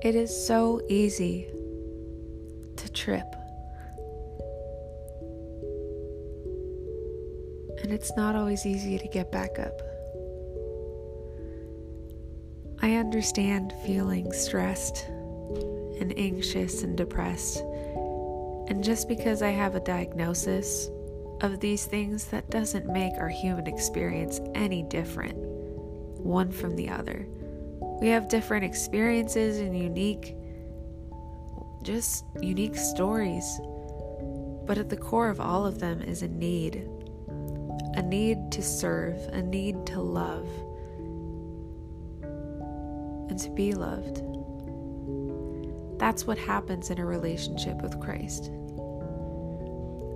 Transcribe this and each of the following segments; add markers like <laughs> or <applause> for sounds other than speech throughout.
It is so easy to trip. And it's not always easy to get back up. I understand feeling stressed and anxious and depressed. And just because I have a diagnosis of these things, that doesn't make our human experience any different, one from the other. We have different experiences and unique, just unique stories. But at the core of all of them is a need a need to serve, a need to love, and to be loved. That's what happens in a relationship with Christ.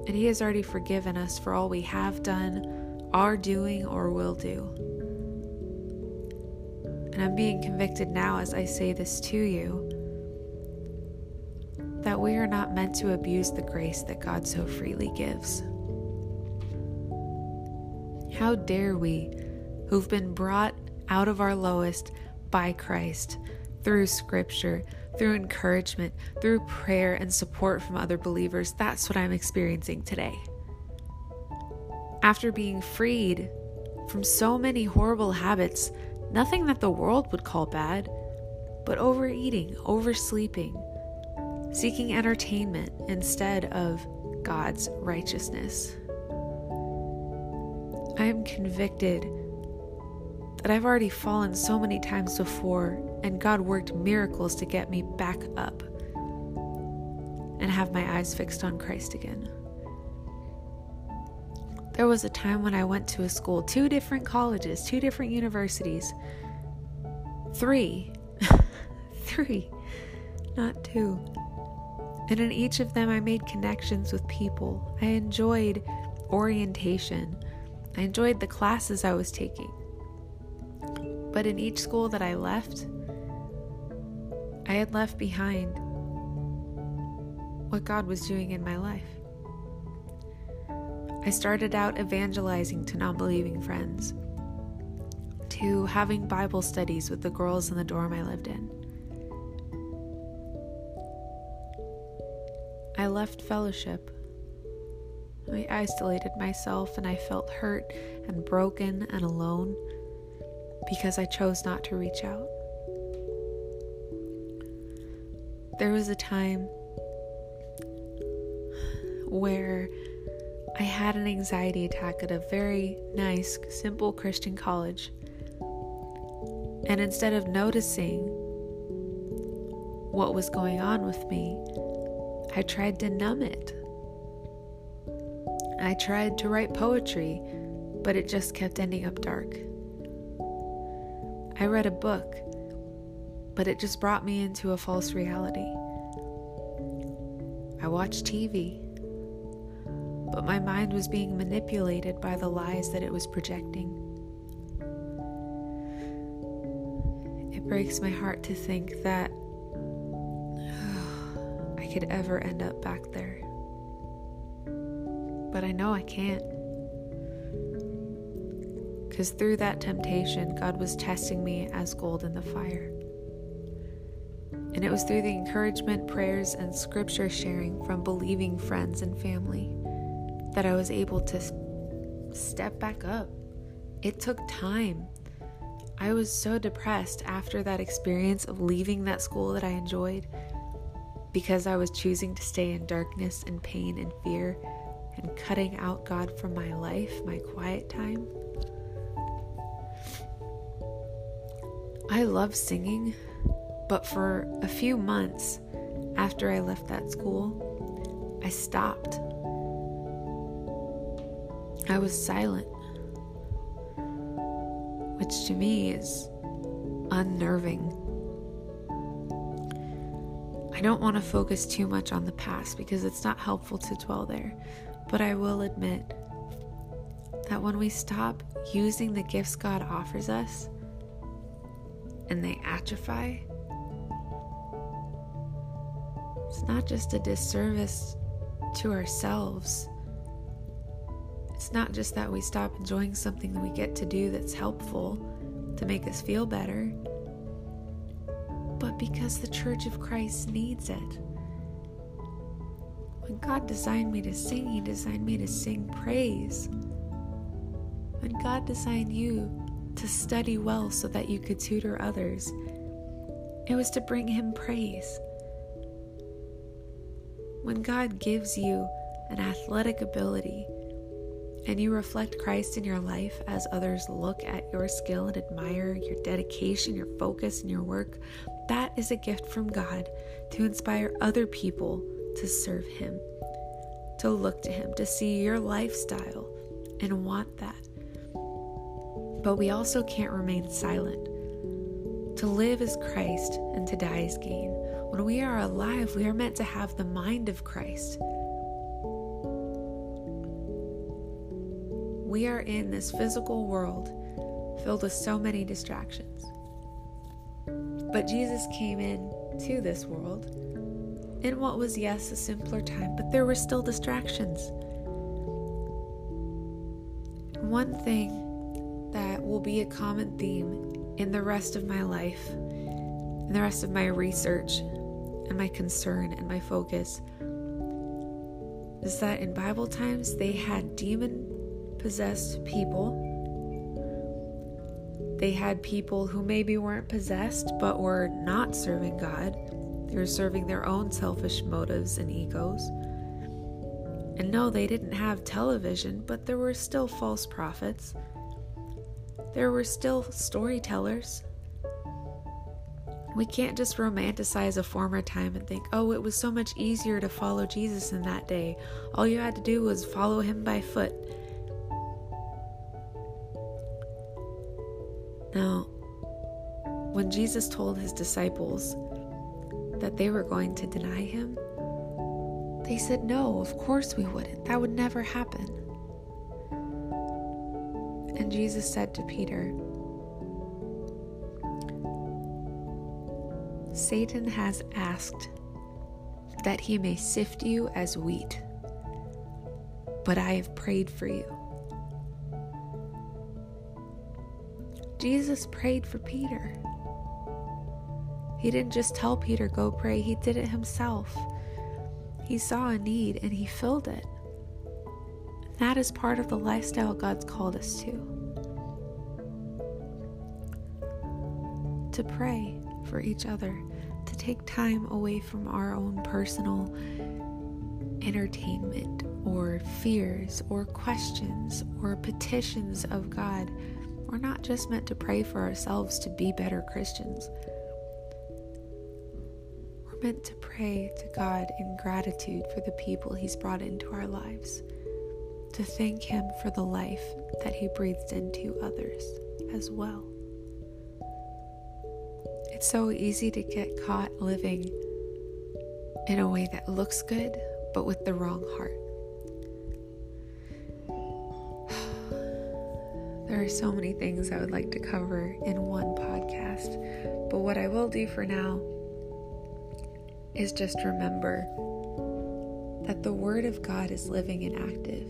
And He has already forgiven us for all we have done, are doing, or will do. And I'm being convicted now as I say this to you that we are not meant to abuse the grace that God so freely gives. How dare we, who've been brought out of our lowest by Christ through Scripture, through encouragement, through prayer and support from other believers? That's what I'm experiencing today. After being freed from so many horrible habits, nothing that the world would call bad, but overeating, oversleeping, seeking entertainment instead of God's righteousness. I am convicted that I've already fallen so many times before, and God worked miracles to get me back up and have my eyes fixed on Christ again. There was a time when I went to a school, two different colleges, two different universities, three, <laughs> three, not two. And in each of them, I made connections with people. I enjoyed orientation. I enjoyed the classes I was taking. But in each school that I left, I had left behind what God was doing in my life. I started out evangelizing to non believing friends, to having Bible studies with the girls in the dorm I lived in. I left fellowship I isolated myself and I felt hurt and broken and alone because I chose not to reach out. There was a time where I had an anxiety attack at a very nice, simple Christian college. And instead of noticing what was going on with me, I tried to numb it. I tried to write poetry, but it just kept ending up dark. I read a book, but it just brought me into a false reality. I watched TV, but my mind was being manipulated by the lies that it was projecting. It breaks my heart to think that <sighs> I could ever end up back there but I know I can't. Because through that temptation, God was testing me as gold in the fire. And it was through the encouragement, prayers, and scripture sharing from believing friends and family that I was able to step back up. It took time. I was so depressed after that experience of leaving that school that I enjoyed because I was choosing to stay in darkness and pain and fear and cutting out God from my life, my quiet time. I love singing, but for a few months after I left that school, I stopped. I was silent, which to me is unnerving. I don't want to focus too much on the past because it's not helpful to dwell there. But I will admit that when we stop using the gifts God offers us and they atrophy, it's not just a disservice to ourselves. Not just that we stop enjoying something that we get to do that's helpful to make us feel better, but because the Church of Christ needs it. When God designed me to sing, He designed me to sing praise. When God designed you to study well so that you could tutor others, it was to bring Him praise. When God gives you an athletic ability and you reflect Christ in your life as others look at your skill and admire your dedication, your focus, and your work, that is a gift from God to inspire other people to serve Him, to look to Him, to see your lifestyle and want that. But we also can't remain silent. To live is Christ and to die is gain. When we are alive, we are meant to have the mind of Christ. We are in this physical world filled with so many distractions. But Jesus came in to this world in what was, yes, a simpler time, but there were still distractions. One thing that will be a common theme in the rest of my life, in the rest of my research, and my concern and my focus is that in Bible times they had demon possessed people. They had people who maybe weren't possessed but were not serving God. They were serving their own selfish motives and egos. And no, they didn't have television, but there were still false prophets. There were still storytellers. We can't just romanticize a former time and think, oh, it was so much easier to follow Jesus in that day. All you had to do was follow him by foot. Now, when Jesus told his disciples that they were going to deny him, they said, No, of course we wouldn't. That would never happen. And Jesus said to Peter, Satan has asked that he may sift you as wheat, but I have prayed for you. Jesus prayed for Peter. He didn't just tell Peter, go pray, he did it himself. He saw a need and he filled it. That is part of the lifestyle God's called us to. To pray for each other, to take time away from our own personal entertainment or fears or questions or petitions of God. We're not just meant to pray for ourselves to be better Christians. We're meant to pray to God in gratitude for the people He's brought into our lives, to thank Him for the life that He breathed into others as well. It's so easy to get caught living in a way that looks good, but with the wrong heart. There are so many things I would like to cover in one podcast, but what I will do for now is just remember that the Word of God is living and active.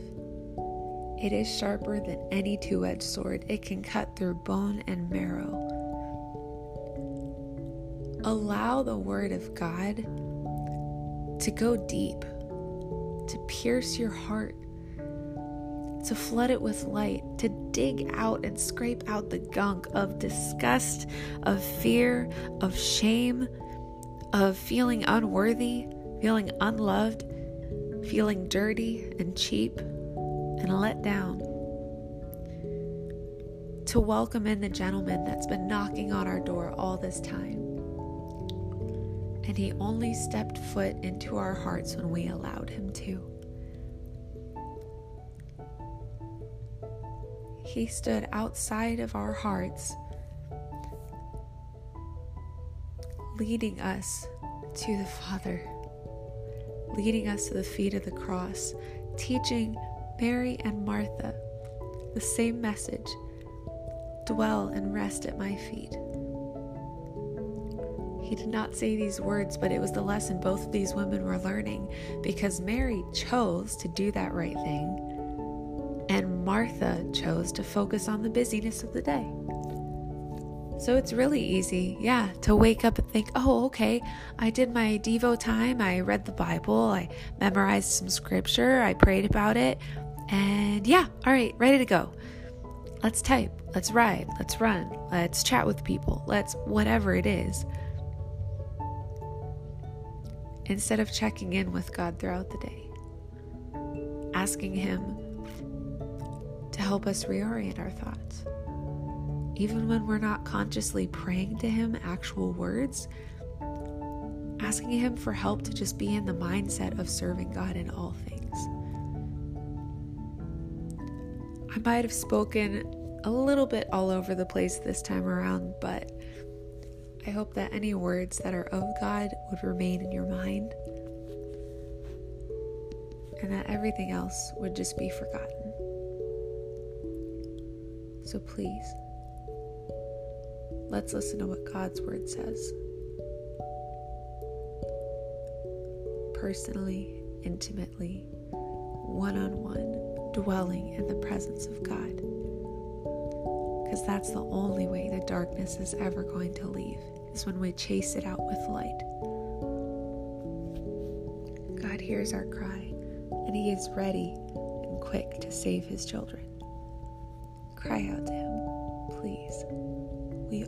It is sharper than any two edged sword, it can cut through bone and marrow allow the Word of God to go deep, to pierce your heart, to flood it with light, to dig out and scrape out the gunk of disgust, of fear, of shame, of feeling unworthy, feeling unloved, feeling dirty and cheap and let down. To welcome in the gentleman that's been knocking on our door all this time and He only stepped foot into our hearts when we allowed Him to. He stood outside of our hearts, leading us to the Father, leading us to the feet of the cross, teaching Mary and Martha the same message dwell and rest at my feet. He did not say these words, but it was the lesson both of these women were learning because Mary chose to do that right thing, Martha chose to focus on the busyness of the day. So it's really easy, yeah, to wake up and think, oh, okay, I did my Devo time, I read the Bible, I memorized some scripture, I prayed about it, and yeah, all right, ready to go. Let's type, let's ride, let's run, let's chat with people, let's whatever it is. Instead of checking in with God throughout the day, asking Him to help us reorient our thoughts. Even when we're not consciously praying to Him actual words, asking Him for help to just be in the mindset of serving God in all things. I might have spoken a little bit all over the place this time around, but I hope that any words that are of God would remain in your mind and that everything else would just be forgotten. So please, let's listen to what God's Word says. Personally, intimately, one on one dwelling in the presence of God. Because that's the only way the darkness is ever going to leave, is when we chase it out with light. God hears our cry, and He is ready and quick to save His children. Cry out to Him, please. We